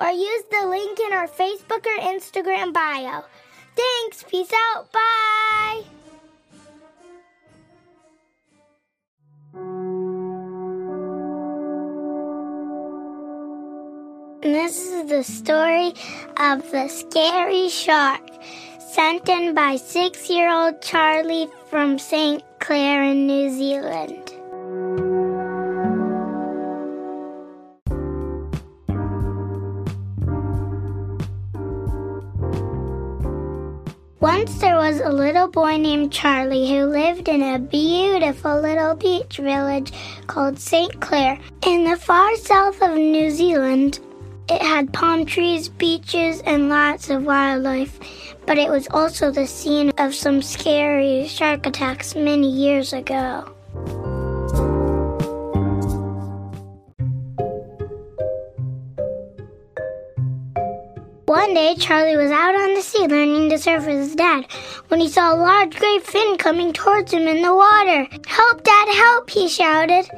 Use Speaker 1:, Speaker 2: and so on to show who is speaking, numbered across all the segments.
Speaker 1: or use the link in our Facebook or Instagram bio. Thanks. Peace out. Bye. This is the story of the scary shark, sent in by six year old Charlie from St. Clair in New Zealand. Was a little boy named Charlie who lived in a beautiful little beach village called St. Clair in the far south of New Zealand. It had palm trees, beaches, and lots of wildlife, but it was also the scene of some scary shark attacks many years ago. One day, Charlie was out on the sea learning to surf with his dad when he saw a large gray fin coming towards him in the water. Help, Dad, help, he shouted.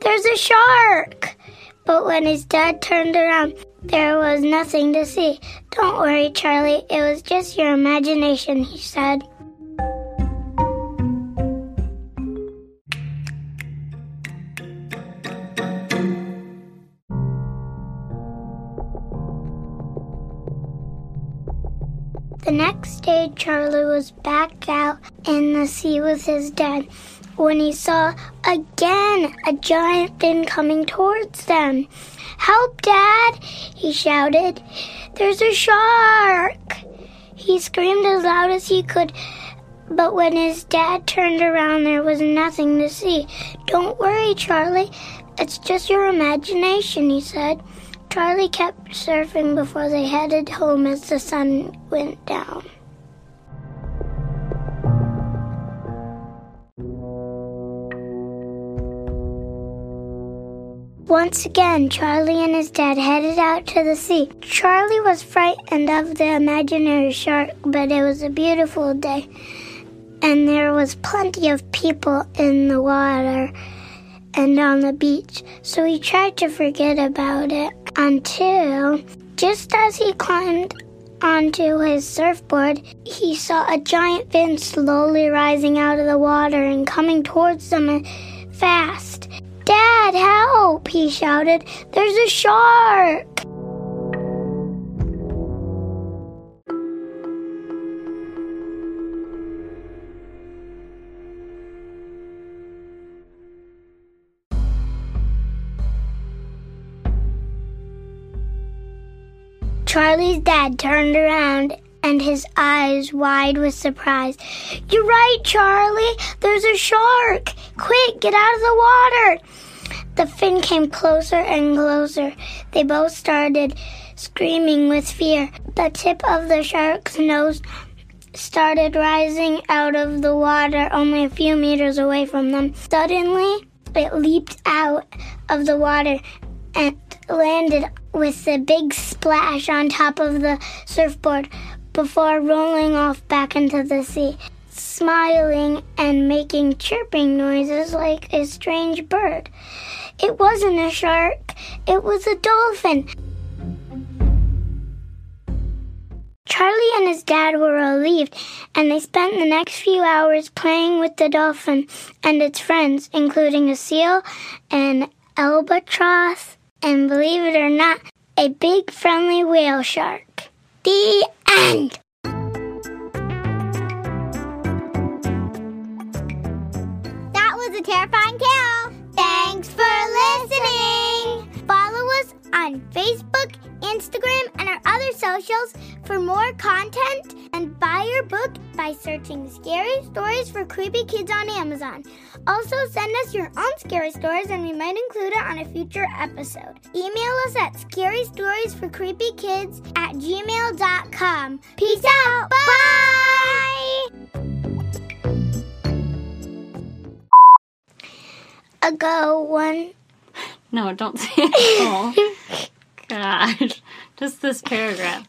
Speaker 1: There's a shark! But when his dad turned around, there was nothing to see. Don't worry, Charlie. It was just your imagination, he said. The next day, Charlie was back out in the sea with his dad when he saw again a giant fin coming towards them. Help, Dad! he shouted. There's a shark! He screamed as loud as he could, but when his dad turned around, there was nothing to see. Don't worry, Charlie. It's just your imagination, he said. Charlie kept surfing before they headed home as the sun went down. Once again, Charlie and his dad headed out to the sea. Charlie was frightened of the imaginary shark, but it was a beautiful day, and there was plenty of people in the water and on the beach, so he tried to forget about it until just as he climbed onto his surfboard, he saw a giant fin slowly rising out of the water and coming towards them fast. Dad, help! he shouted. There's a shark! Charlie's dad turned around and his eyes wide with surprise. You're right, Charlie. There's a shark. Quick, get out of the water. The fin came closer and closer. They both started screaming with fear. The tip of the shark's nose started rising out of the water only a few meters away from them. Suddenly, it leaped out of the water and landed with a big splash on top of the surfboard before rolling off back into the sea, smiling and making chirping noises like a strange bird. It wasn't a shark, it was a dolphin. Charlie and his dad were relieved, and they spent the next few hours playing with the dolphin and its friends, including a seal, an albatross, and believe it or not, a big friendly whale shark. The end.
Speaker 2: That was a terrifying tale.
Speaker 1: Other socials for more content and buy your book by searching Scary Stories for Creepy Kids on Amazon. Also, send us your own scary stories and we might include it on a future episode. Email us at scarystoriesforcreepykids at gmail.com. Peace out. Bye. A go one.
Speaker 3: No, don't say it. God. Just this paragraph.